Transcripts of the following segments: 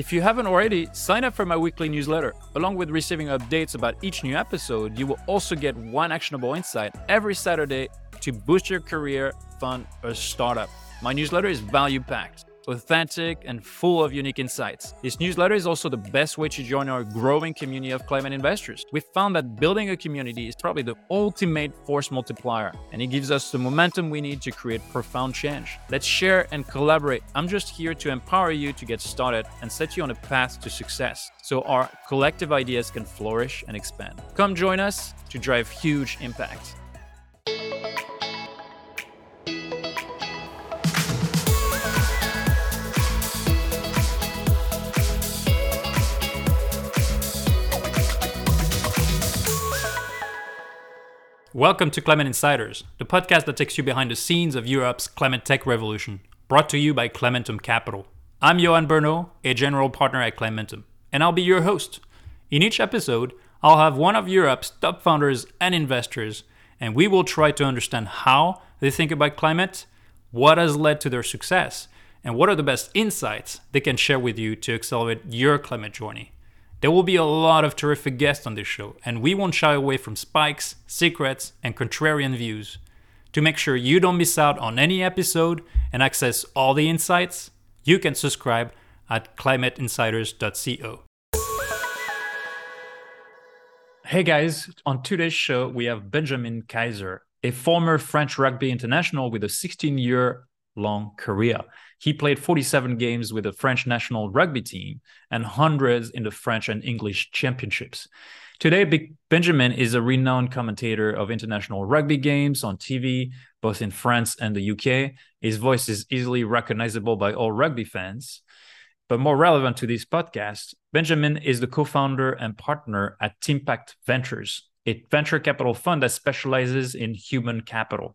If you haven't already, sign up for my weekly newsletter. Along with receiving updates about each new episode, you will also get one actionable insight every Saturday to boost your career, fund, or startup. My newsletter is value packed authentic, and full of unique insights. This newsletter is also the best way to join our growing community of climate investors. We found that building a community is probably the ultimate force multiplier, and it gives us the momentum we need to create profound change. Let's share and collaborate. I'm just here to empower you to get started and set you on a path to success so our collective ideas can flourish and expand. Come join us to drive huge impact. Welcome to Climate Insiders, the podcast that takes you behind the scenes of Europe's climate tech revolution, brought to you by Climentum Capital. I'm Yoann Berno, a general partner at Climentum, and I'll be your host. In each episode, I'll have one of Europe's top founders and investors, and we will try to understand how they think about climate, what has led to their success, and what are the best insights they can share with you to accelerate your climate journey. There will be a lot of terrific guests on this show, and we won't shy away from spikes, secrets, and contrarian views. To make sure you don't miss out on any episode and access all the insights, you can subscribe at climateinsiders.co. Hey guys, on today's show, we have Benjamin Kayser, a former French rugby international with a 16 year long career. He played 47 games with the French national rugby team and hundreds in the French and English championships. Today, Benjamin is a renowned commentator of international rugby games on TV, both in France and the UK. His voice is easily recognizable by all rugby fans. But more relevant to this podcast, Benjamin is the co founder and partner at Teampact Ventures, a venture capital fund that specializes in human capital.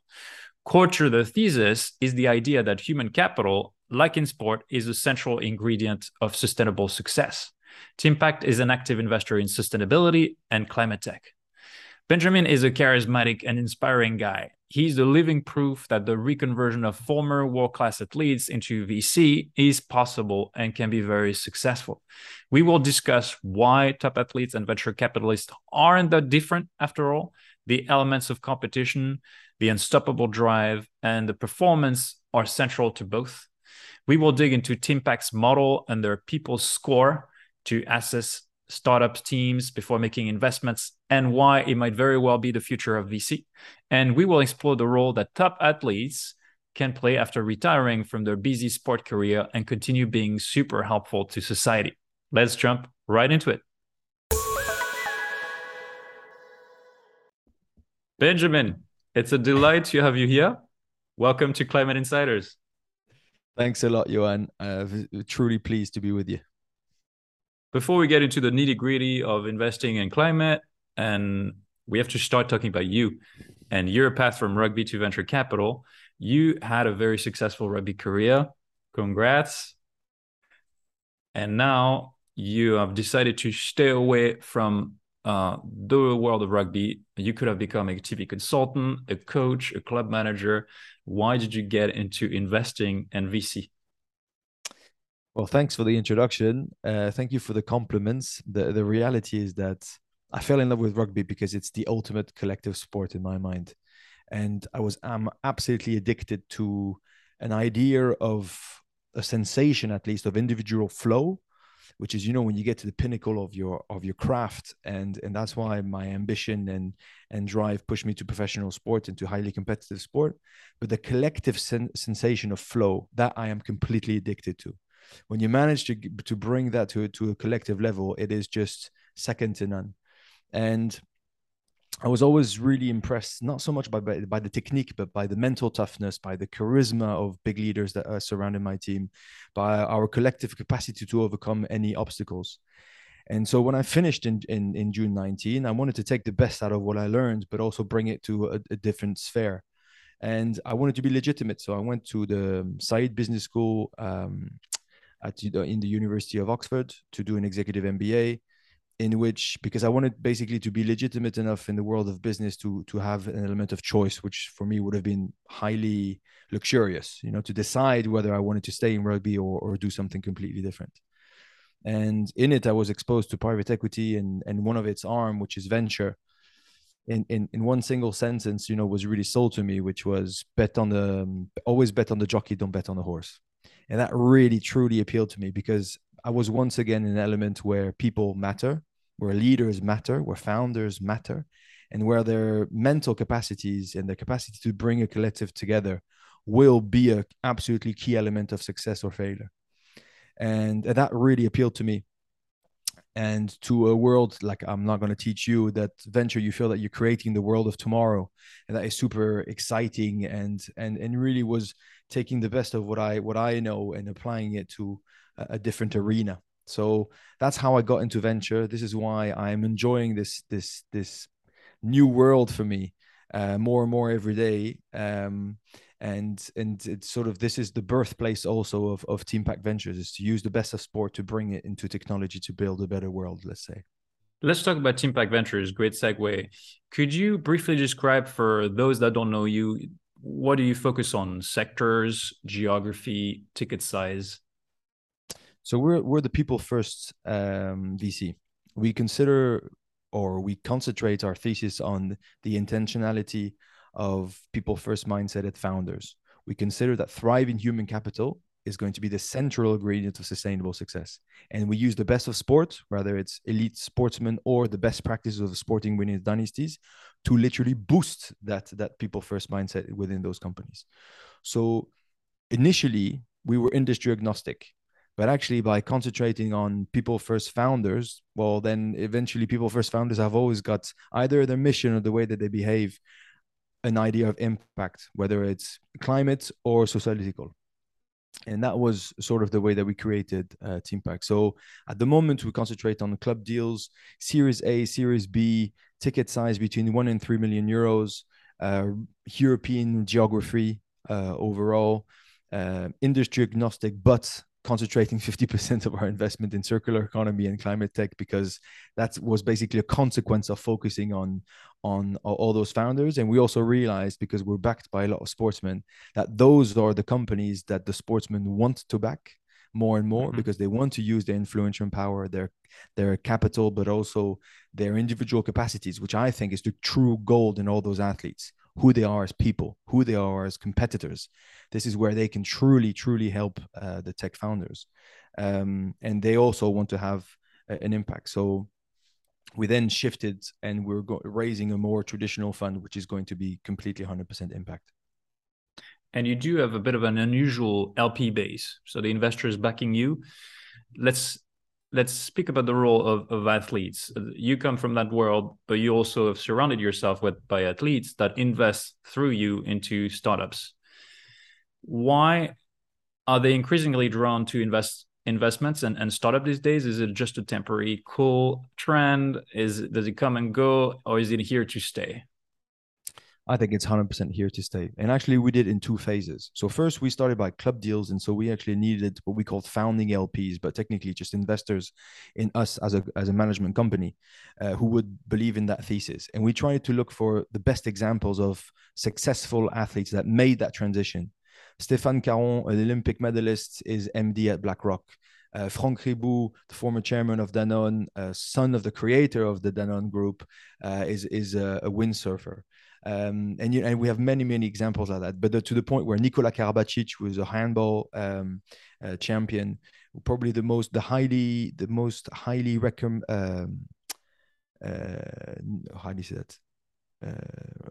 To the thesis is the idea that human capital like in sport, is a central ingredient of sustainable success. Teampact is an active investor in sustainability and climate tech. Benjamin is a charismatic and inspiring guy. He's the living proof that the reconversion of former world class athletes into VC is possible and can be very successful. We will discuss why top athletes and venture capitalists aren't that different after all, the elements of competition, the unstoppable drive, and the performance are central to both. We will dig into Teampact's model and their people score to assess startup teams before making investments and why it might very well be the future of VC. And we will explore the role that top athletes can play after retiring from their busy sport career and continue being super helpful to society. Let's jump right into it. Benjamin, it's a delight to have you here. Welcome to Climate Insiders. Thanks a lot, Yoann. Uh, truly pleased to be with you. Before we get into the nitty gritty of investing in climate, and we have to start talking about you and your path from rugby to venture capital. You had a very successful rugby career. Congrats. And now you have decided to stay away from uh, the world of rugby. You could have become a TV consultant, a coach, a club manager, why did you get into investing and VC? Well, thanks for the introduction. Uh, thank you for the compliments. The the reality is that I fell in love with rugby because it's the ultimate collective sport in my mind, and I was am absolutely addicted to an idea of a sensation, at least, of individual flow which is you know when you get to the pinnacle of your of your craft and and that's why my ambition and and drive pushed me to professional sport and to highly competitive sport. But the collective sen- sensation of flow that i am completely addicted to. When you manage to to bring that to to a collective level it is just second to none. And I was always really impressed, not so much by, by, by the technique, but by the mental toughness, by the charisma of big leaders that are surrounding my team, by our collective capacity to overcome any obstacles. And so when I finished in, in, in June 19, I wanted to take the best out of what I learned, but also bring it to a, a different sphere. And I wanted to be legitimate. So I went to the Saïd Business School um, at, in the University of Oxford to do an executive MBA in which because I wanted basically to be legitimate enough in the world of business to to have an element of choice, which for me would have been highly luxurious, you know, to decide whether I wanted to stay in rugby or or do something completely different. and in it i was exposed to private equity and and one of its arm which is venture in, in in one single sentence you know was really sold to me which was bet on the always bet on the jockey don't bet on the horse and that really truly appealed to me because i was once again in an element where people matter where leaders matter where founders matter and where their mental capacities and their capacity to bring a collective together will be a absolutely key element of success or failure. And that really appealed to me. And to a world like i'm not going to teach you that venture you feel that you're creating the world of tomorrow and that is super exciting and and and really was taking the best of what i what i know and applying it to a, a different arena so that's how i got into venture. This is why i'm enjoying this this this new world for me uh, more and more every day. Um, and and it's sort of this is the birthplace also of of Teampact Ventures is to use the best of sport to bring it into technology to build a better world let's say. Let's talk about Teampact Ventures. Great segue. Could you briefly describe for those that don't know you what do you focus on? Sectors geography ticket size so we're we're the people first um, vc we consider or we concentrate our thesis on the intentionality of people first mindset at founders. We consider that thriving human capital is going to be the central ingredient of sustainable success. And we use the best of sport, whether it's elite sportsmen or the best practices of sporting winning dynasties, to literally boost that, that people first mindset within those companies. So initially, we were industry agnostic. But actually, by concentrating on people first founders, well, then eventually, people first founders have always got either their mission or the way that they behave an idea of impact, whether it's climate or sociological. And that was sort of the way that we created uh, Teampact. So at the moment, we concentrate on club deals, Series A, Series B, ticket size between one and three million euros, uh, European geography uh, overall, uh, industry agnostic, but concentrating 50% of our investment in circular economy and climate tech because that was basically a consequence of focusing on on all those founders and we also realized because we're backed by a lot of sportsmen that those are the companies that the sportsmen want to back more and more mm-hmm. because they want to use their influence and power their their capital but also their individual capacities which i think is the true gold in all those athletes who they are as people, who they are as competitors. This is where they can truly, truly help uh, the tech founders. Um, and they also want to have a, an impact. So we then shifted and we're go- raising a more traditional fund, which is going to be completely 100% impact. And you do have a bit of an unusual LP base. So the investors backing you. Let's let's speak about the role of, of athletes. Uh, you come from that world, but you also have surrounded yourself with by athletes that invest through you into startups. Why are they increasingly drawn to invest investments and, and startup these days? Is it just a temporary cool trend? Is does it come and go, or is it here to stay? I think it's 100% here to stay. And actually, we did in two phases. So, first, we started by club deals. And so, we actually needed what we called founding LPs, but technically just investors in us as a, as a management company uh, who would believe in that thesis. And we tried to look for the best examples of successful athletes that made that transition. Stéphane Caron, an Olympic medalist, is MD at BlackRock. Uh, Franck Riboud, the former chairman of Danone, uh, son of the creator of the Danone Group, uh, is is a, a windsurfer. Um, and, you, and we have many, many examples of that. But the, to the point where Nikola Karabatic was a handball um, uh, champion, probably the most, the highly, the most highly recommend, um, uh, how do you say that? uh,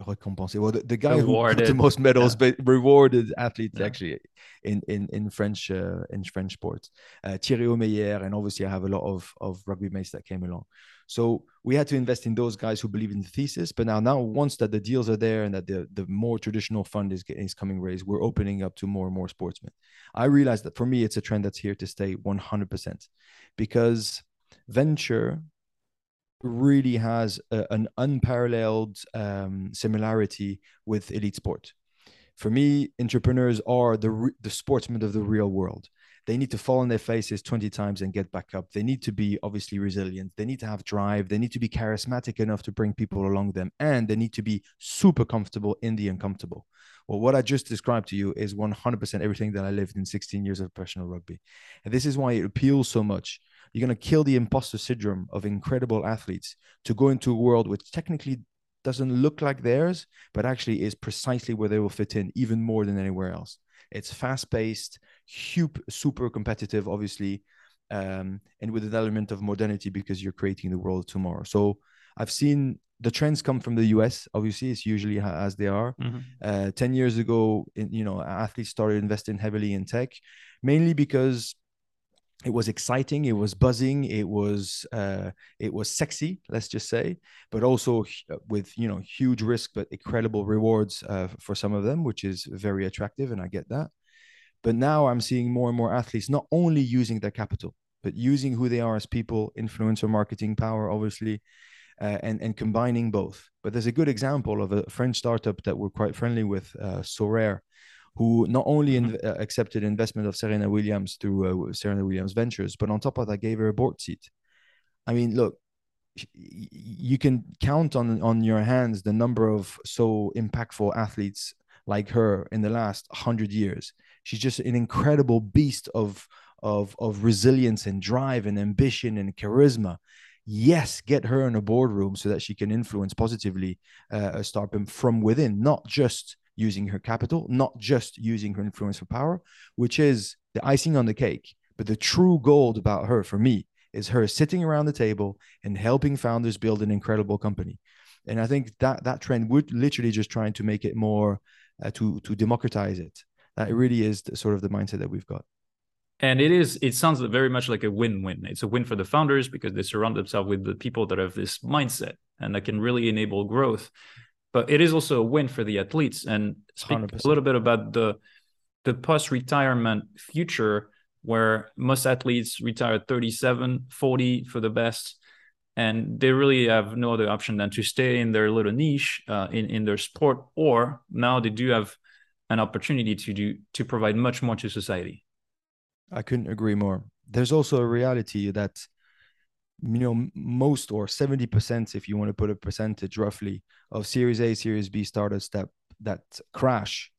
récompensé. Well, the, the guy rewarded. who got the most medals, yeah. but rewarded athletes yeah. actually in in in French uh, in French sports. Uh, Thierry Omeyer, and obviously I have a lot of of rugby mates that came along. So we had to invest in those guys who believe in the thesis. But now, now once that the deals are there and that the the more traditional fund is getting is coming raised, we're opening up to more and more sportsmen. I realized that for me, it's a trend that's here to stay 100% because venture really has a, an unparalleled um, similarity with elite sport. For me, entrepreneurs are the the sportsmen of the real world. They need to fall on their faces 20 times and get back up. They need to be obviously resilient. They need to have drive. They need to be charismatic enough to bring people along them. And they need to be super comfortable in the uncomfortable. Well, what I just described to you is 100% everything that I lived in 16 years of professional rugby. And this is why it appeals so much. You're going to kill the imposter syndrome of incredible athletes to go into a world which technically doesn't look like theirs, but actually is precisely where they will fit in even more than anywhere else. It's fast paced, super competitive, obviously, um, and with an element of modernity because you're creating the world tomorrow. So I've seen the trends come from the US. Obviously, it's usually as they are. Mm-hmm. Uh, Ten years ago, you know, athletes started investing heavily in tech, mainly because it was exciting it was buzzing it was uh, it was sexy let's just say but also with you know huge risk but incredible rewards uh, for some of them which is very attractive and i get that but now i'm seeing more and more athletes not only using their capital but using who they are as people influencer marketing power obviously uh, and and combining both but there's a good example of a french startup that we're quite friendly with uh, Sorare who not only mm-hmm. in, uh, accepted investment of Serena Williams through uh, Serena Williams Ventures, but on top of that, gave her a board seat. I mean, look, you can count on on your hands the number of so impactful athletes like her in the last hundred years. She's just an incredible beast of of of resilience and drive and ambition and charisma. Yes, get her in a boardroom so that she can influence positively uh, a startup from within, not just using her capital, not just using her influence for power, which is the icing on the cake. But the true gold about her, for me, is her sitting around the table and helping founders build an incredible company. And I think that that trend would literally just trying to make it more uh, to to democratize it. That it really is the, sort of the mindset that we've got. And it is. It sounds very much like a win-win. It's a win for the founders because they surround themselves with the people that have this mindset and that can really enable growth but it is also a win for the athletes. And speak 100%. a little bit about the the post retirement future where most athletes retire at 37, 40 for the best. And they really have no other option than to stay in their little niche uh, in, in their sport, or now they do have an opportunity to do to provide much more to society. I couldn't agree more. There's also a reality that you know most or 70% if you want to put a percentage roughly of series a series b startups that that crash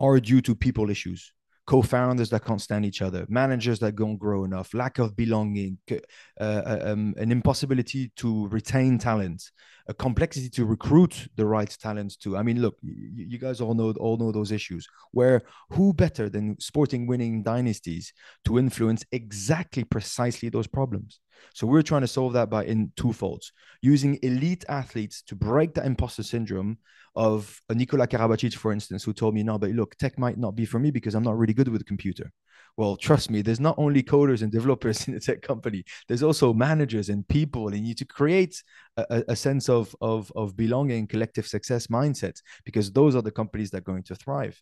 are due to people issues co-founders that can't stand each other managers that don't grow enough lack of belonging uh, uh, um, an impossibility to retain talent a complexity to recruit the right talent to. I mean look you, you guys all know all know those issues where who better than sporting winning dynasties to influence exactly precisely those problems so we're trying to solve that by in two folds using elite athletes to break the imposter syndrome of Nikola Karabatic, for instance, who told me, no, but look, tech might not be for me because I'm not really good with a computer. Well, trust me, there's not only coders and developers in the tech company, there's also managers and people, and you need to create a, a sense of, of, of belonging, collective success mindset, because those are the companies that are going to thrive.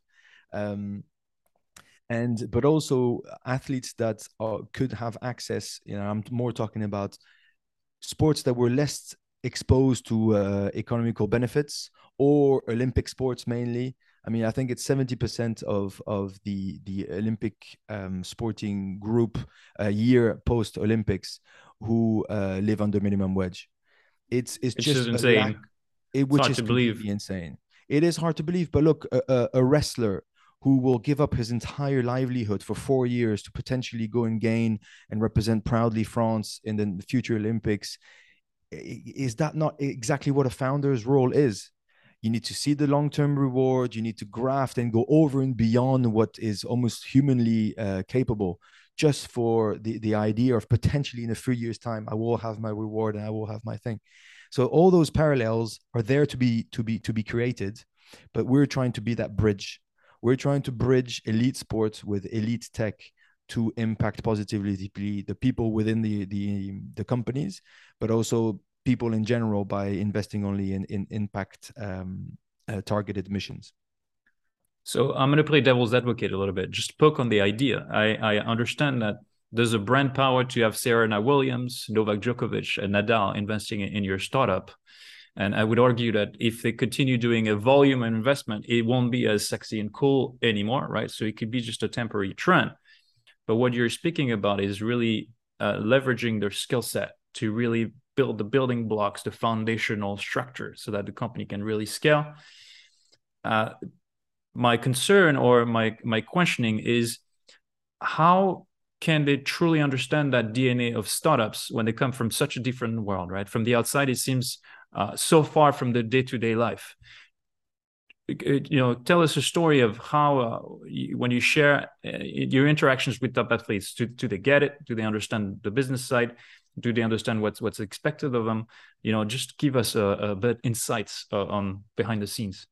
Um, and but also athletes that are, could have access you know i'm more talking about sports that were less exposed to uh, economical benefits or olympic sports mainly. I mean i think it's 70% of of the the olympic um, sporting group a year post olympics who uh, live under minimum wage. It's it's, it's just insane. lack, it, which is insane. It is hard to believe but look a, a wrestler who will give up his entire livelihood for four years to potentially go and gain and represent proudly France in the future Olympics. Is that not exactly what a founder's role is? You need to see the long term reward, you need to graft and go over and beyond what is almost humanly uh, capable just for the, the idea of potentially in a few years' time, I will have my reward and I will have my thing. So all those parallels are there to be to be to be created, but we're trying to be that bridge we're trying to bridge elite sports with elite tech to impact positively the people within the, the, the companies, but also people in general by investing only in, in impact um, uh, targeted missions. So I'm going to play devil's advocate a little bit, just poke on the idea. I, I understand that there's a brand power to have Serena Williams, Novak Djokovic, and Nadal investing in your startup. And I would argue that if they continue doing a volume investment, it won't be as sexy and cool anymore, right? So it could be just a temporary trend. but what you're speaking about is really uh, leveraging their skill set to really build the building blocks the foundational structure so that the company can really scale uh, my concern or my my questioning is how can they truly understand that DNA of startups when they come from such a different world, right? From the outside, it seems uh, so far from the day-to-day life. You know, tell us a story of how, uh, when you share uh, your interactions with top athletes, do, do they get it? Do they understand the business side? Do they understand what's what's expected of them? You know, just give us a, a bit insights uh, on behind the scenes.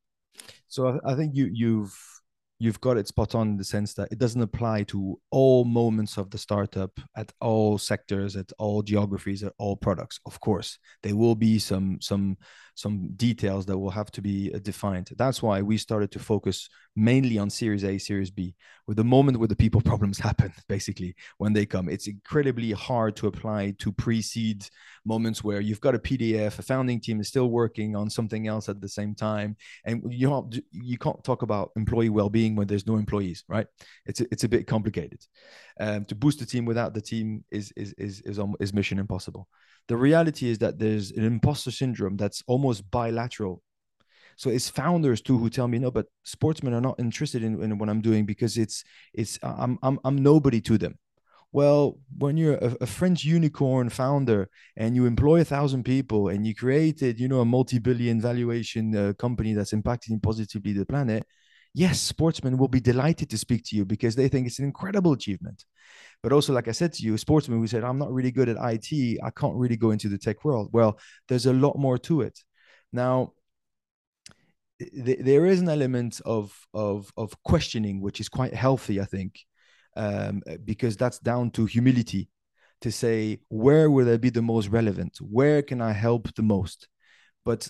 So I, I think you you've you've got it spot on in the sense that it doesn't apply to all moments of the startup at all sectors at all geographies at all products. Of course there will be some some some details that will have to be uh, defined. That's why we started to focus mainly on series a series b with the moment where the people problems happen basically when they come. It's incredibly hard to apply to pre-seed moments where you've got a pdf a founding team is still working on something else at the same time. And you know you can't talk about employee well-being when there's no employees right? It's a, it's a bit complicated. Um, to boost the team without the team is is is is, is mission impossible the reality is that there's an imposter syndrome that's almost bilateral. So it's founders too who tell me no but sportsmen are not interested in, in what i'm doing because it's it's i'm i'm, I'm nobody to them. Well when you're a, a, french unicorn founder and you employ a thousand people and you created you know a multi-billion valuation uh, company that's impacting positively the planet yes sportsmen will be delighted to speak to you because they think it's an incredible achievement. But also like i said to you sportsmen who said i'm not really good at it i can't really go into the tech world. Well there's a lot more to it. Now th- there is an element of of of questioning which is quite healthy i think um, because that's down to humility to say where will I be the most relevant? Where can i help the most? But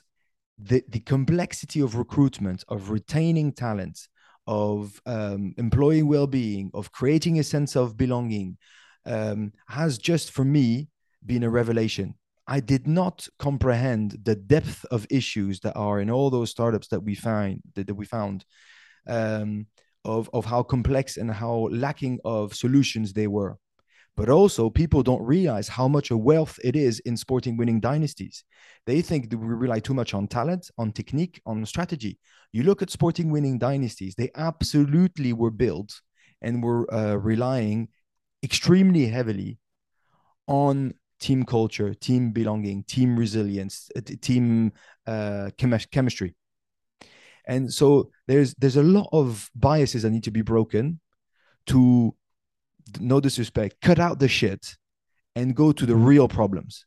the, the complexity of recruitment of retaining talent of um, employee well-being of creating a sense of belonging um, has just for me been a revelation. I did not comprehend the depth of issues that are in all those startups that we find that, that we found um, of, of how complex and how lacking of solutions they were but also people don't realize how much a wealth it is in sporting winning dynasties. They think that we rely too much on talent on technique on strategy. You look at sporting winning dynasties they absolutely were built and were uh, relying extremely heavily on team culture team belonging team resilience uh, team uh, chem- chemistry. And so there's there's a lot of biases that need to be broken to no disrespect, cut out the shit and go to the real problems.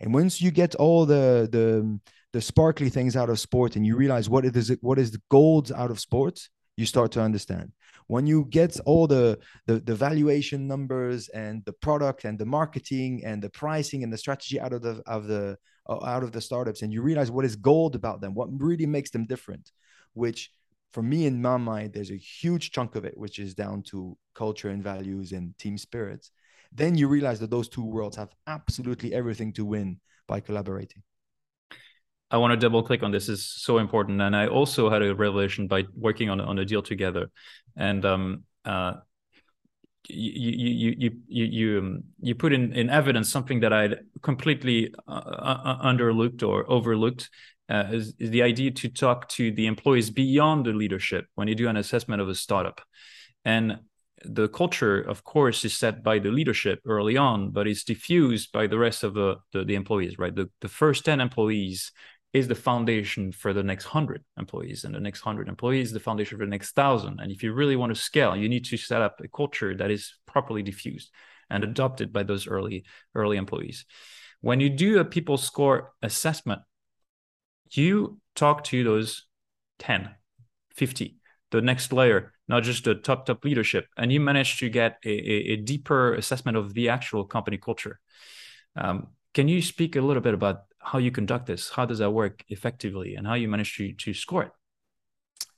And once you get all the the the sparkly things out of sport and you realize what it is what is the gold out of sports, you start to understand. When you get all the, the the valuation numbers and the product and the marketing and the pricing and the strategy out of the of the uh, out of the startups and you realize what is gold about them, what really makes them different, which for me in my mind there's a huge chunk of it which is down to culture and values and team spirits. Then you realize that those two worlds have absolutely everything to win by collaborating. I want to double click on this. Is so important. And i also had a revelation by working on, on a deal together. And um uh you you you you you um, you put in in evidence something that I'd completely uh, uh, underlooked or overlooked uh, is, is the idea to talk to the employees beyond the leadership when you do an assessment of a startup. And the culture, of course, is set by the leadership early on, but it's diffused by the rest of the, the, the employees, right? The, the first 10 employees is the foundation for the next 100 employees and the next 100 employees the foundation for the next 1000 and if you really want to scale you need to set up a culture that is properly diffused and adopted by those early early employees when you do a people score assessment you talk to those 10 50 the next layer not just the top top leadership? And you manage to get a, a, a deeper assessment of the actual company culture. Um, can you speak a little bit about how you conduct this? How does that work effectively and how you manage to, to score it?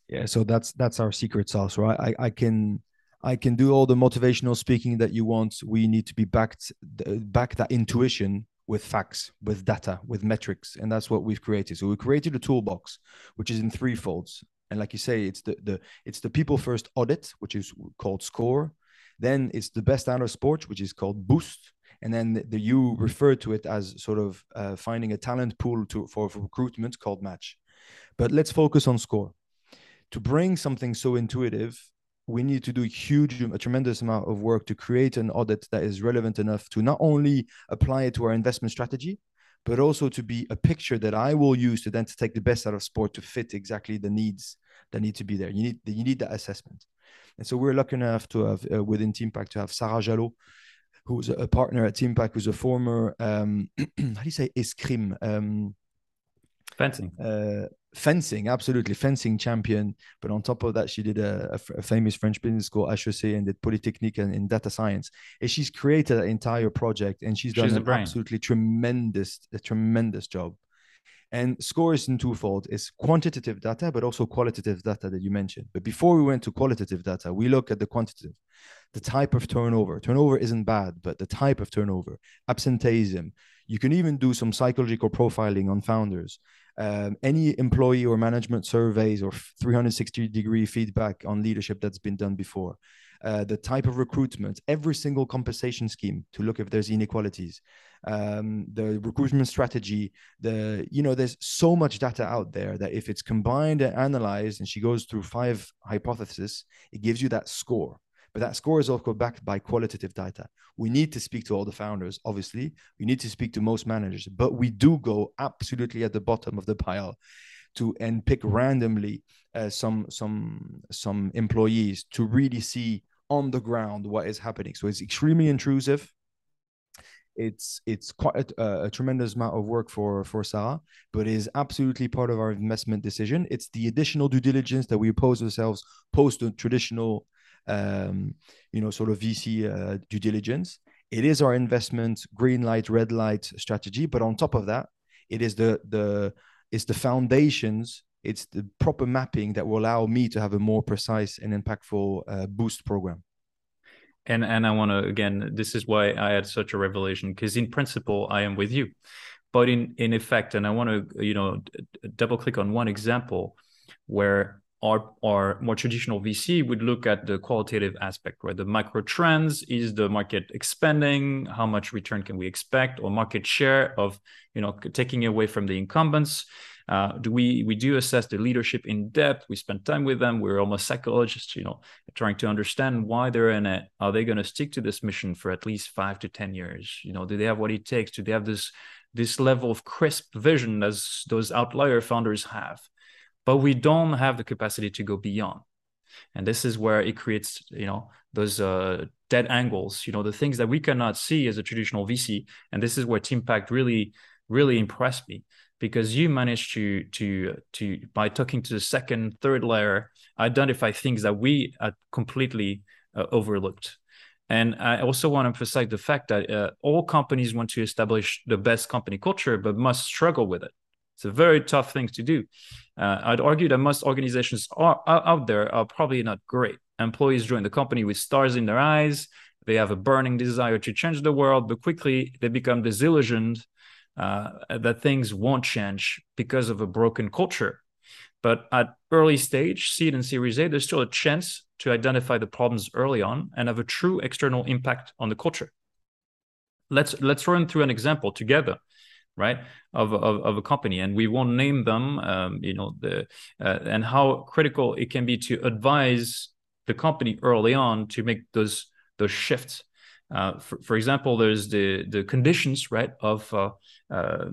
Yeah so that's that's our secret sauce right? I, I can I can do all the motivational speaking that you want. We need to be backed back that intuition with facts, with data, with metrics, and that's what we've created. So we created a toolbox, which is in three folds. And like you say, it's the the it's the people first audit, which is called score. Then it's the best out of sports, which is called Boost. And then the, the you refer to it as sort of uh, finding a talent pool to, for, for recruitment called Match. But let's focus on score. To bring something so intuitive, we need to do a huge, a tremendous amount of work to create an audit that is relevant enough to not only apply it to our investment strategy, but also to be a picture that I will use to then to take the best out of sport to fit exactly the needs that need to be there. You need you need that assessment. And so we're lucky enough to have uh, within Teampact to have Sarah Jalot, who's a partner at Teampact, who's a former um, how do you say escrime um, fencing. Uh, fencing, absolutely fencing champion. But on top of that, she did a, a, a famous French business school, HEC, and did Polytechnique and in data science. And she's created an entire project, and she's done she's an absolutely tremendous, a tremendous job. And score is in twofold: it's quantitative data, but also qualitative data that you mentioned. But before we went to qualitative data, we look at the quantitative, the type of turnover. Turnover isn't bad, but the type of turnover, absenteeism. You can even do some psychological profiling on founders um, any employee or management surveys or 360 degree feedback on leadership that's been done before. Uh, the type of recruitment, every single compensation scheme to look if there's inequalities, um, the recruitment strategy, the you know, there's so much data out there that if it's combined and analyzed, and she goes through five hypotheses, it gives you that score. But that score is also backed by qualitative data. We need to speak to all the founders, obviously. We need to speak to most managers, but we do go absolutely at the bottom of the pile to and pick randomly uh, some some some employees to really see on the ground what is happening. So it's extremely intrusive. It's it's quite a, a, tremendous amount of work for for Sarah, but is absolutely part of our investment decision. It's the additional due diligence that we pose ourselves post the traditional um, you know, sort of VC uh, due diligence. It is our investment green light, red light strategy. But on top of that, it is the the it's the foundations. It's the proper mapping that will allow me to have a more precise and impactful uh, boost program. And and I want to again, this is why I had such a revelation because in principle I am with you, but in in effect, and I want to you know double click on one example where our, our more traditional VC would look at the qualitative aspect, where the micro trends is the market expanding, how much return can we expect, or market share of you know taking away from the incumbents. Uh, do we we do assess the leadership in depth? We spend time with them. We're almost psychologists, you know, trying to understand why they're in it. Are they going to stick to this mission for at least five to ten years? You know, do they have what it takes? Do they have this this level of crisp vision as those outlier founders have? But we don't have the capacity to go beyond. And this is where it creates you know those uh, dead angles you know the things that we cannot see as a traditional vc and this is where Teampact really really impressed me because you managed to to to by talking to the second third layer identify things that we completely uh, overlooked. And i also want to emphasize the fact that uh, all companies want to establish the best company culture but must struggle with it it's a very tough thing to do. Uh, I'd argue that most organizations are, are, out there are probably not great. Employees join the company with stars in their eyes. They have a burning desire to change the world, but quickly they become disillusioned uh, that things won't change because of a broken culture. But at early stage, seed and Series A, there's still a chance to identify the problems early on and have a true external impact on the culture. Let's let's run through an example together right of, of, of a company. And we won't name them um, you know the uh, and how critical it can be to advise the company early on to make those those shifts. Uh, for, for example there's the the conditions right of uh, uh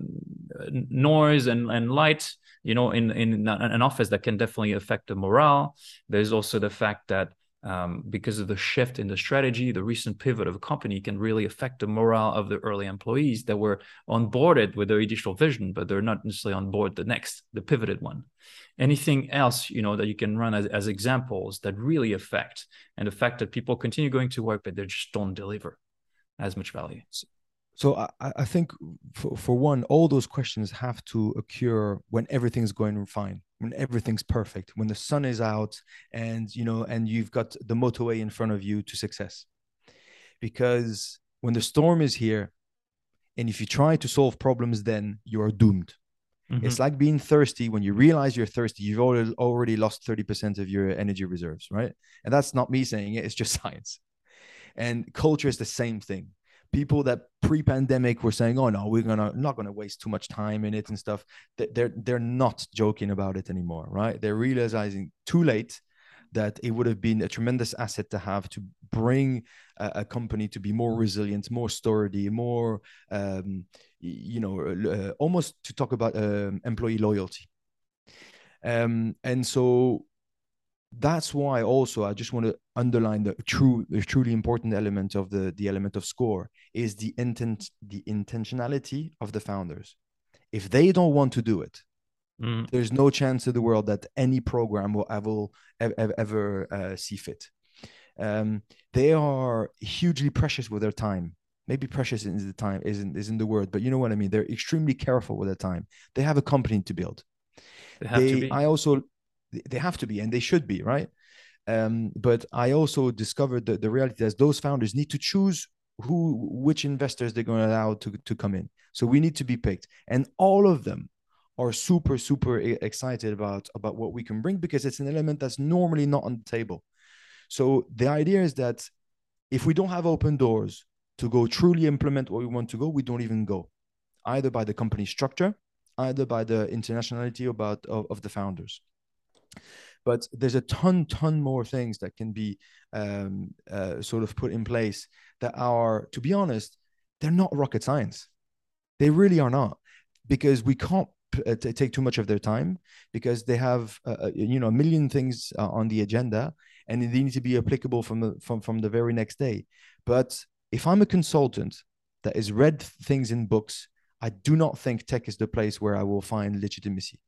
noise and, and light you know in in an office that can definitely affect the morale. There's also the fact that um, because of the shift in the strategy, the recent pivot of a company can really affect the morale of the early employees that were onboarded with their initial vision, but they're not necessarily on board the next, the pivoted one. Anything else, you know, that you can run as, as examples that really affect, and the fact that people continue going to work, but they just don't deliver as much value. So I, I think for, for one, all those questions have to occur when everything's going fine when everything's perfect, when the sun is out and you know, and you've got the motorway in front of you to success. Because when the storm is here, and if you try to solve problems, then you are doomed. Mm-hmm. It's like being thirsty. When you realize you're thirsty, you've already already lost 30% of your energy reserves, right? And that's not me saying it, it's just science. and culture is the same thing people that pre-pandemic were saying, "Oh no, we're gonna not gonna waste too much time in it and stuff." They're they're not joking about it anymore, right? They're realizing too late that it would have been a tremendous asset to have to bring a, a company to be more resilient, more sturdy, more, um, you know, uh, almost to talk about um, employee loyalty. Um, and so that's why also I just want to underline the true the truly important element of the the element of score is the intent the intentionality of the founders. If they don't want to do it, mm. there's no chance in the world that any program will ever ever, ever uh, see fit. Um, they are hugely precious with their time. Maybe precious is the time isn't isn't the word, but you know what I mean. They're extremely careful with their time. They have a company to build. They, they I also they have to be and they should be right? Um, but i also discovered that the reality is those founders need to choose who which investors they're going to allow to, to come in. So we need to be picked. And all of them are super super excited about about what we can bring because it's an element that's normally not on the table. So the idea is that if we don't have open doors to go truly implement what we want to go we don't even go either by the company structure either by the internationality about of, of the founders but there's a ton ton more things that can be um, uh, sort of put in place that are to be honest they're not rocket science. They really are not because we can't uh, take too much of their time because they have uh, uh, you know a million things uh, on the agenda and they need to be applicable from the from, from the very next day. But if i'm a consultant that has read things in books i do not think tech is the place where i will find legitimacy.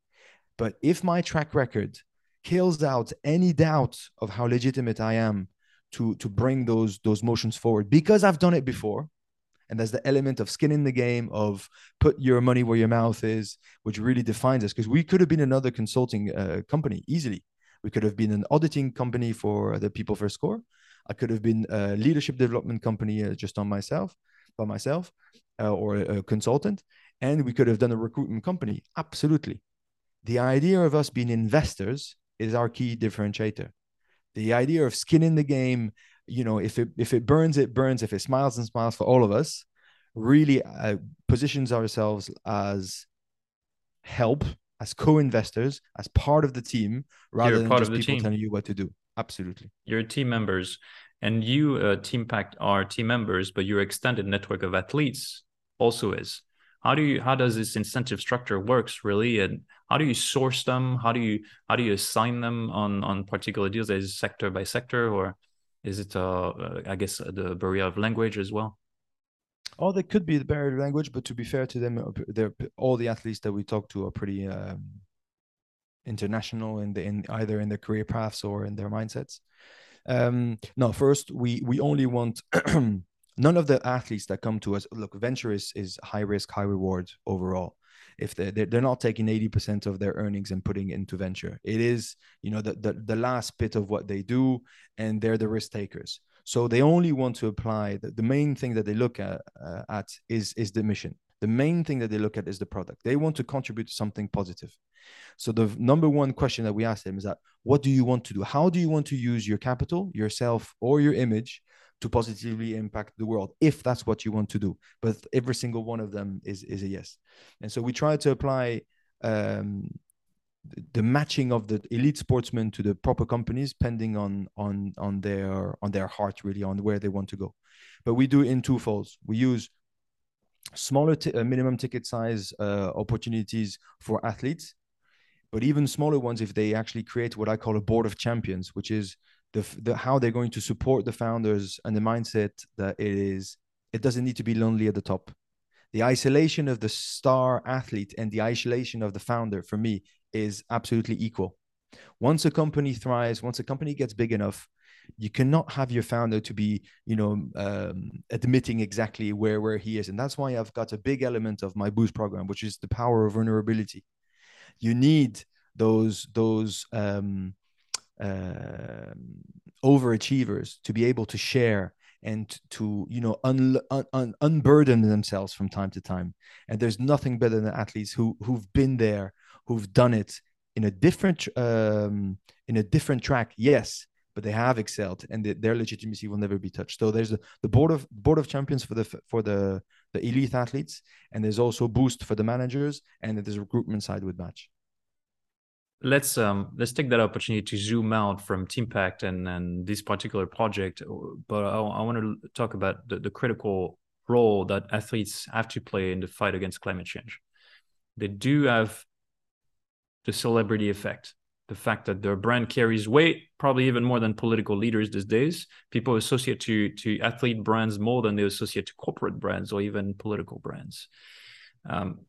But if my track record kills out any doubt of how legitimate I am to to bring those those motions forward because I've done it before. And there's the element of skin in the game of put your money where your mouth is, which really defines us. Because we could have been another consulting uh, company easily. We could have been an auditing company for the People First Score. I could have been a leadership development company uh, just on myself, by myself, uh, or a, a consultant. And we could have done a recruitment company. Absolutely. The idea of us being investors is our key differentiator. The idea of skin in the game, you know, if it if it burns, it burns. If it smiles and smiles for all of us, really uh, positions ourselves as help, as co-investors, as part of the team, rather than just people team. telling you what to do. Absolutely, you're team members, and you, uh, Teampact, are team members, but your extended network of athletes also is how do you how does this incentive structure works really? And how do you source them? How do you how do you assign them on on particular deals? Is sector by sector or is it uh, uh i guess uh, the barrier of language as well? Oh there could be the barrier of language but to be fair to them uh, they're all the athletes that we talk to are pretty um, international in the in either in their career paths or in their mindsets. Um no first we we only want none of the athletes that come to us look venture is is high risk high reward overall. If they're, they're not taking 80% of their earnings and putting into venture. It is you know the, the, the last bit of what they do and they're the risk takers. So they only want to apply the, the main thing that they look at, uh, at is is the mission. The main thing that they look at is the product. They want to contribute to something positive. So the number one question that we ask them is that what do you want to do? How do you want to use your capital yourself or your image to positively impact the world if that's what you want to do. But every single one of them is is a yes. And so we try to apply um, the matching of the elite sportsmen to the proper companies depending on on on their on their heart really on where they want to go. But we do it in two folds. We use smaller t- uh, minimum ticket size uh, opportunities for athletes but even smaller ones if they actually create what i call a board of champions which is the, the how they're going to support the founders and the mindset that it is it doesn't need to be lonely at the top. The isolation of the star athlete and the isolation of the founder for me is absolutely equal. Once a company thrives once a company gets big enough you cannot have your founder to be you know um, admitting exactly where where he is. And that's why i've got a big element of my boost program which is the power of vulnerability. You need those those um, uh, overachievers to be able to share and to you know un, un, unburden themselves from time to time and there's nothing better than athletes who who've been there who've done it in a different um, in a different track yes but they have excelled, and the, their legitimacy will never be touched. So there's the, the board of board of champions for the for the the elite athletes, and there's also boost for the managers, and there's recruitment side with match. Let's um let's take that opportunity to zoom out from Teampact and and this particular project, but I, I want to talk about the, the critical role that athletes have to play in the fight against climate change. They do have the celebrity effect the fact that their brand carries weight, probably even more than political leaders these days. People associate to to athlete brands more than they associate to corporate brands or even political brands. Um,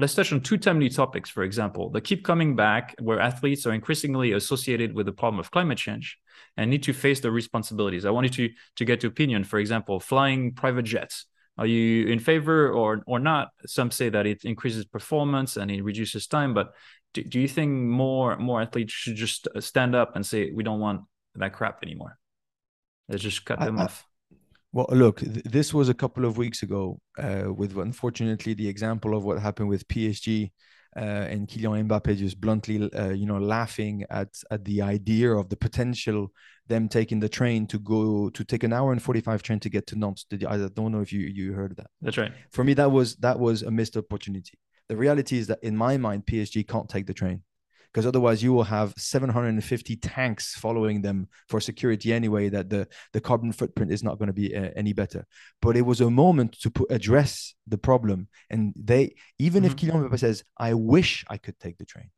let's touch on two timely topics, for example, that keep coming back, where athletes are increasingly associated with the problem of climate change and need to face their responsibilities. I wanted to to get your opinion. For example, flying private jets. Are you in favor or or not? Some say that it increases performance and it reduces time, but do, do you think more more athletes should just stand up and say we don't want that crap anymore? Let's just cut them I, off. Well, look, th- this was a couple of weeks ago, uh, with unfortunately the example of what happened with PSG uh, and Kylian Mbappe just bluntly, uh, you know, laughing at at the idea of the potential them taking the train to go to take an hour and forty five train to get to Nantes. Did you, I don't know if you you heard that. That's right. For me, that was that was a missed opportunity. The reality is that in my mind, PSG can't take the train because otherwise you will have 750 tanks following them for security anyway that the, the carbon footprint is not going to be uh, any better but it was a moment to put, address the problem and they even mm-hmm. if Kylian says i wish i could take the train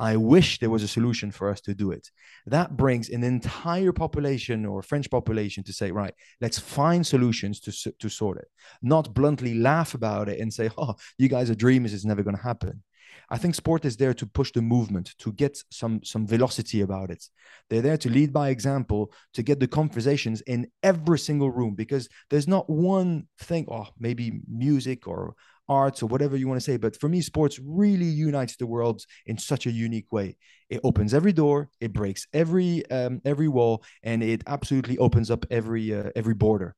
I wish there was a solution for us to do it. That brings an entire population or French population to say, right, let's find solutions to, to sort it, not bluntly laugh about it and say, oh, you guys are dreamers, it's never going to happen. I think sport is there to push the movement, to get some some velocity about it. They're there to lead by example, to get the conversations in every single room because there's not one thing, oh, maybe music or arts or whatever you want to say. But for me, sports really unites the world in such a unique way. It opens every door, it breaks every um, every wall, and it absolutely opens up every uh, every border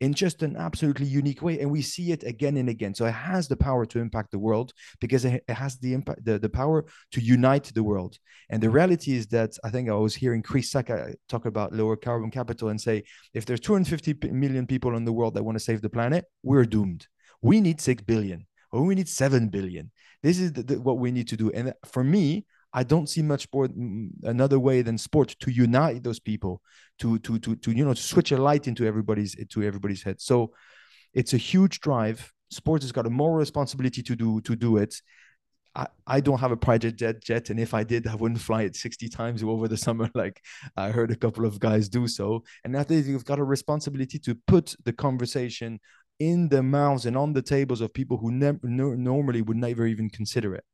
in just an absolutely unique way and we see it again and again. So it has the power to impact the world because it has the impact the, the power to unite the world. And the mm. reality is that i think i was hearing chris sacca talk about Lowercarbon Capital and say if there's 250 million people in the world that want to save the planet we're doomed. We need 6 billion or we need 7 billion. This is the, the, what we need to do. And uh, for me I don't see much more mm, mm, another way than sport to unite those people, to to to to you know to switch a light into everybody's to everybody's head. So it's a huge drive. Sports has got a moral responsibility to do to do it. I, I don't have a private jet jet, and if I did, I wouldn't fly it 60 times over the summer, like I heard a couple of guys do so. And I think you've got a responsibility to put the conversation in the mouths and on the tables of people who no, normally would never even consider it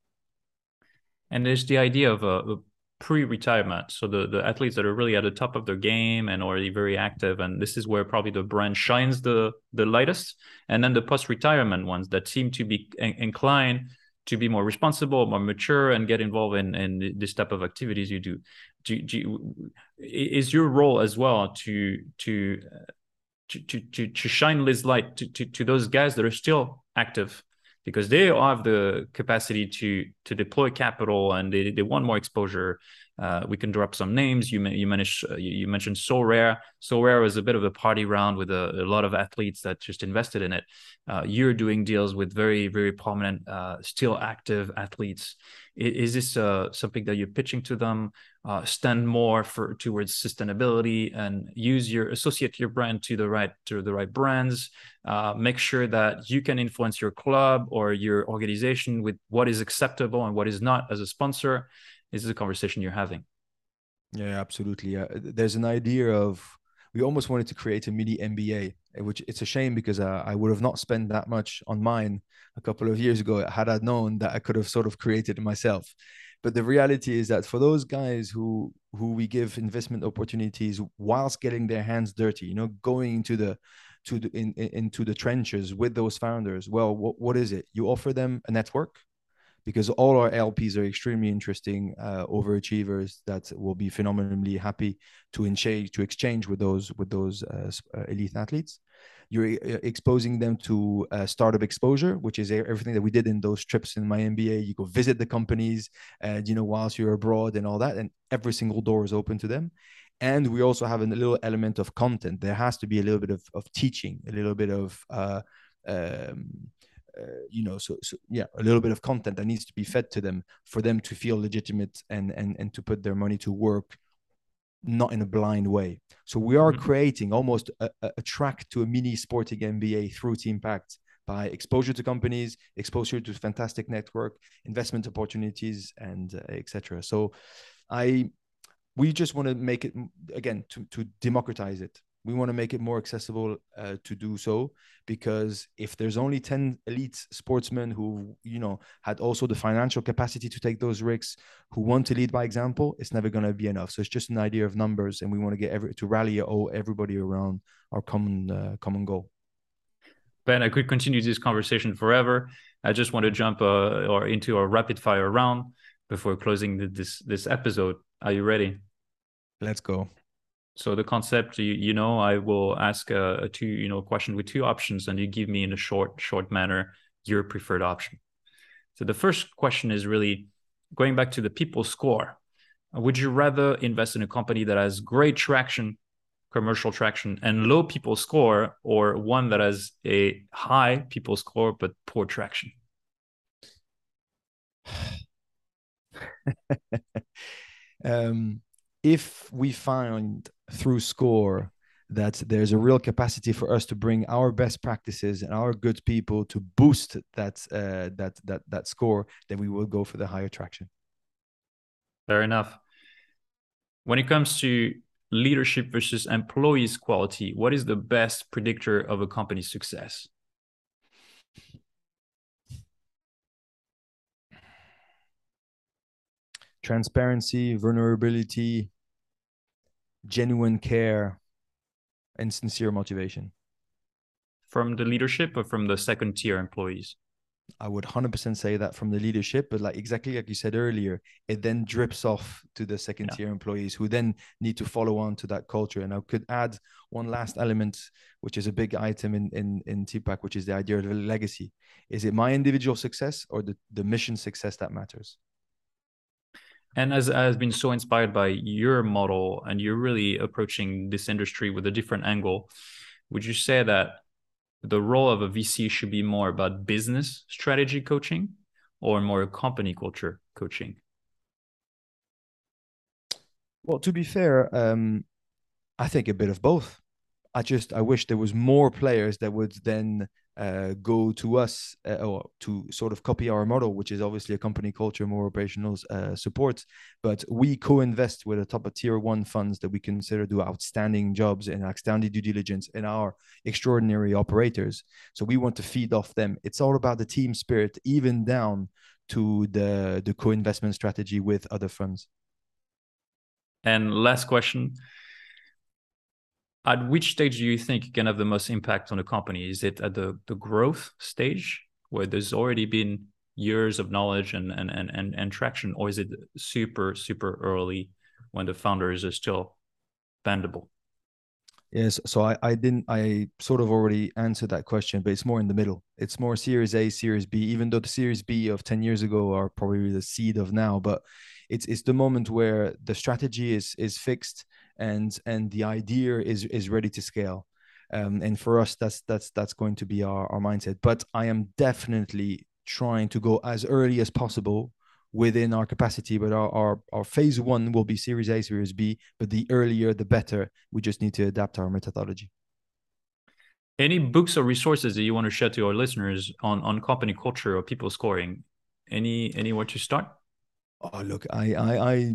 and there's the idea of uh, a, a pre-retirement. So the, the athletes that are really at the top of their game and already very active and this is where probably the brand shines the the lightest. And then the post-retirement ones that seem to be in- inclined to be more responsible more mature and get involved in, in this type of activities you do, do, do is your role as well to uh, to to to, to shine this light to, to, to those guys that are still active because they have the capacity to to deploy capital and they, they want more exposure. Uh, we can drop some names. You uh, you, you mentioned Sorare. So Rare was a bit of a party round with a, a lot of athletes that just invested in it. Uh, you're doing deals with very very prominent, uh, still active athletes. Is, is this uh, something that you're pitching to them? Uh, stand more for towards sustainability and use your associate your brand to the right to the right brands. make sure that you can influence your club or your organization with what is acceptable and what is not as a sponsor is a conversation you're having yeah absolutely uh, there's an idea of we almost wanted to create a mini MBA, eh, which it's a shame because uh, I would have not spent that much on mine a couple of years ago had I known that I could have sort of created it myself. But the reality is that for those guys who who we give investment opportunities whilst getting their hands dirty, you know, going into the to the in, in, into the trenches with those founders, well, what, what is it? You offer them a network because all our LPs are extremely interesting uh, overachievers that will be phenomenally happy to exchange to exchange with those with those uh, uh, elite athletes. You're uh, exposing them to uh, startup exposure, which is everything that we did in those trips in my MBA. You go visit the companies, and you know, whilst you're abroad and all that, and every single door is open to them. And we also have a little element of content. There has to be a little bit of, of teaching, a little bit of uh, um, uh, you know so, so yeah a little bit of content that needs to be fed to them for them to feel legitimate and and and to put their money to work not in a blind way. So we are mm-hmm. creating almost a, a, track to a mini sporting mba through Teampact by exposure to companies exposure to fantastic network investment opportunities and uh, etc so i we just want to make it again to, to democratize it we want to make it more accessible uh, to do so because if there's only 10 elite sportsmen who you know had also the financial capacity to take those risks who want to lead by example it's never going to be enough. So it's just an idea of numbers and we want to get every to rally all everybody around our common uh, common goal. Ben i could continue this conversation forever. I just want to jump uh, or into a rapid fire round before closing the, this this episode. Are you ready? Let's go so the concept, you, you know, I will ask a, a, two, you know, question with two options, and you give me in a short, short manner your preferred option. So the first question is really going back to the people score. Would you rather invest in a company that has great traction, commercial traction, and low people score, or one that has a high people score but poor traction? um, if we find through score that there's a real capacity for us to bring our best practices and our good people to boost that uh, that that that score, then we will go for the higher traction. Fair enough. When it comes to leadership versus employees quality, what is the best predictor of a company's success? Transparency, vulnerability, genuine care and sincere motivation. From the leadership or from the second tier employees? I would 100% say that from the leadership but like exactly like you said earlier it then drips off to the second yeah. tier employees who then need to follow on to that culture. And i could add one last element which is a big item in in in Teampact which is the idea of legacy. Is it my individual success or the, the mission success that matters and as has been so inspired by your model and you're really approaching this industry with a different angle would you say that the role of a vc should be more about business strategy coaching or more company culture coaching? Well to be fair um, i think a bit of both. I just i wish there was more players that would then uh, go to us uh, or to sort of copy our model, which is obviously a company culture, more operational uh, support. But we co-invest with a top of tier one funds that we consider do outstanding jobs and outstanding due diligence in our extraordinary operators. So we want to feed off them. It's all about the team spirit, even down to the the co-investment strategy with other funds. And last question at which stage do you think you can have the most impact on a company? Is it at the, the growth stage where there's already been years of knowledge and, and, and, and, and traction, or is it super, super early when the founders are still bendable? Yes, so I, I didn't I sort of already answered that question, but it's more in the middle. It's more Series A, Series B, even though the Series B of 10 years ago are probably the seed of now, but it's it's the moment where the strategy is is fixed and and the idea is is ready to scale. Um, and for us that's that's that's going to be our, our mindset. But i am definitely trying to go as early as possible within our capacity. But our, our our phase one will be series a series b but the earlier the better. We just need to adapt our methodology. Any books or resources that you want to share to our listeners on on company culture or people scoring? Any anywhere to start? Oh look i i i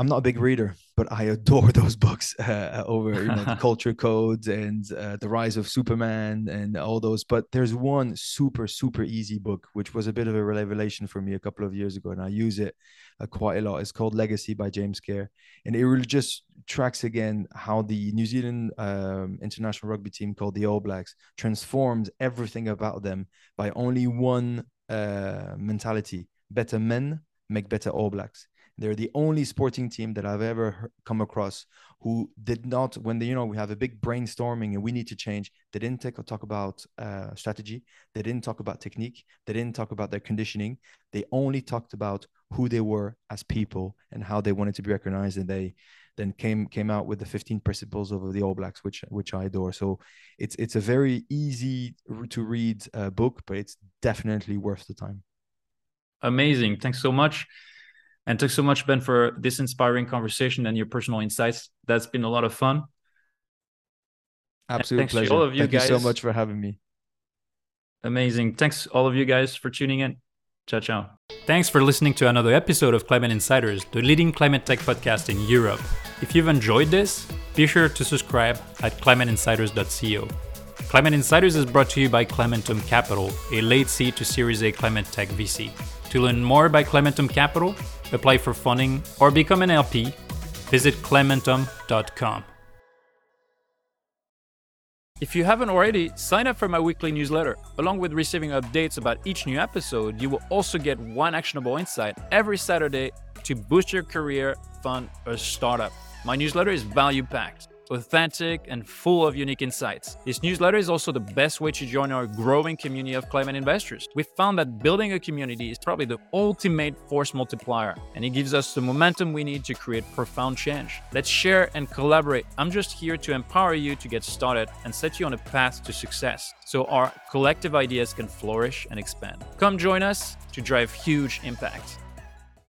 I'm not a big reader, but I adore those books uh, over you know the culture codes and uh, the rise of Superman and all those. But there's one super super easy book which was a bit of a revelation for me a couple of years ago, and I use it uh, quite a lot. It's called Legacy by James Kerr, and it really just tracks again how the New Zealand um, international rugby team called the All Blacks transformed everything about them by only one uh, mentality: better men make better All Blacks They're the only sporting team that I've ever come across who did not, when they, you know, we have a big brainstorming and we need to change, they didn't take, talk about uh, strategy. They didn't talk about technique. They didn't talk about their conditioning. They only talked about who they were as people and how they wanted to be recognized. And they then came came out with the 15 principles of the All Blacks, which which I adore. So it's it's a very easy to read uh, book, but it's definitely worth the time. Amazing. Thanks so much. And thanks so much, Ben, for this inspiring conversation and your personal insights. That's been a lot of fun. Absolute pleasure. all of you Thank guys. you so much for having me. Amazing. Thanks all of you guys for tuning in. Ciao, ciao. Thanks for listening to another episode of Climate Insiders, the leading climate tech podcast in Europe. If you've enjoyed this, be sure to subscribe at climateinsiders.co. Climate Insiders is brought to you by Climentum Capital, a late seed to Series A climate tech VC. To learn more about Climentum Capital, apply for funding, or become an LP, visit climentum.com. If you haven't already, sign up for my weekly newsletter. Along with receiving updates about each new episode, you will also get one actionable insight every Saturday to boost your career, fund, or startup. My newsletter is value packed authentic, and full of unique insights. This newsletter is also the best way to join our growing community of climate investors. We found that building a community is probably the ultimate force multiplier, and it gives us the momentum we need to create profound change. Let's share and collaborate. I'm just here to empower you to get started and set you on a path to success so our collective ideas can flourish and expand. Come join us to drive huge impact.